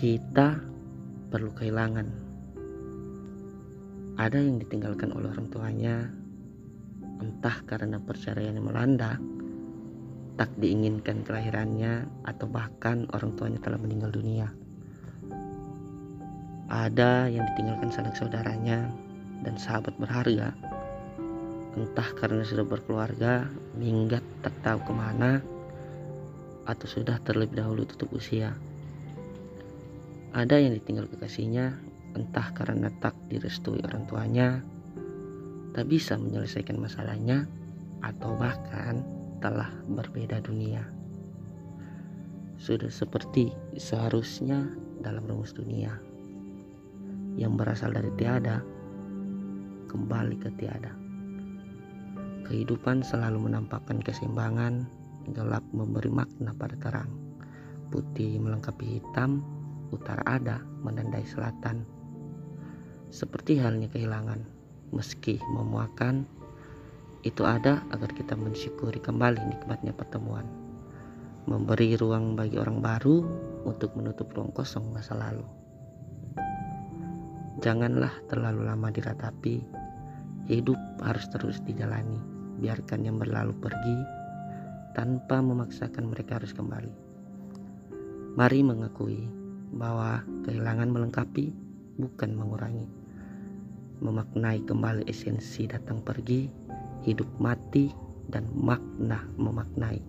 kita perlu kehilangan. Ada yang ditinggalkan oleh orang tuanya, entah karena perceraian yang melanda, tak diinginkan kelahirannya, atau bahkan orang tuanya telah meninggal dunia. Ada yang ditinggalkan sanak saudaranya dan sahabat berharga, entah karena sudah berkeluarga, minggat tak tahu ke mana, atau sudah terlebih dahulu tutup usia. Ada yang ditinggal kekasihnya, entah karena tak direstui orang tuanya, tak bisa menyelesaikan masalahnya, atau bahkan telah berbeda dunia. Sudah seperti seharusnya dalam rumus dunia yang berasal dari tiada kembali ke tiada. Kehidupan selalu menampakkan keseimbangan, gelap memberi makna pada terang, putih melengkapi hitam, utara ada menandai selatan. Seperti halnya kehilangan, meski memuakan, itu ada agar kita mensyukuri kembali nikmatnya pertemuan. Memberi ruang bagi orang baru untuk menutup ruang kosong masa lalu. Janganlah terlalu lama diratapi, hidup harus terus dijalani. Biarkan yang berlalu pergi tanpa memaksakan mereka harus kembali. Mari mengakui bahwa kehilangan melengkapi bukan mengurangi. Memaknai kembali esensi datang pergi, hidup mati, dan makna memaknai.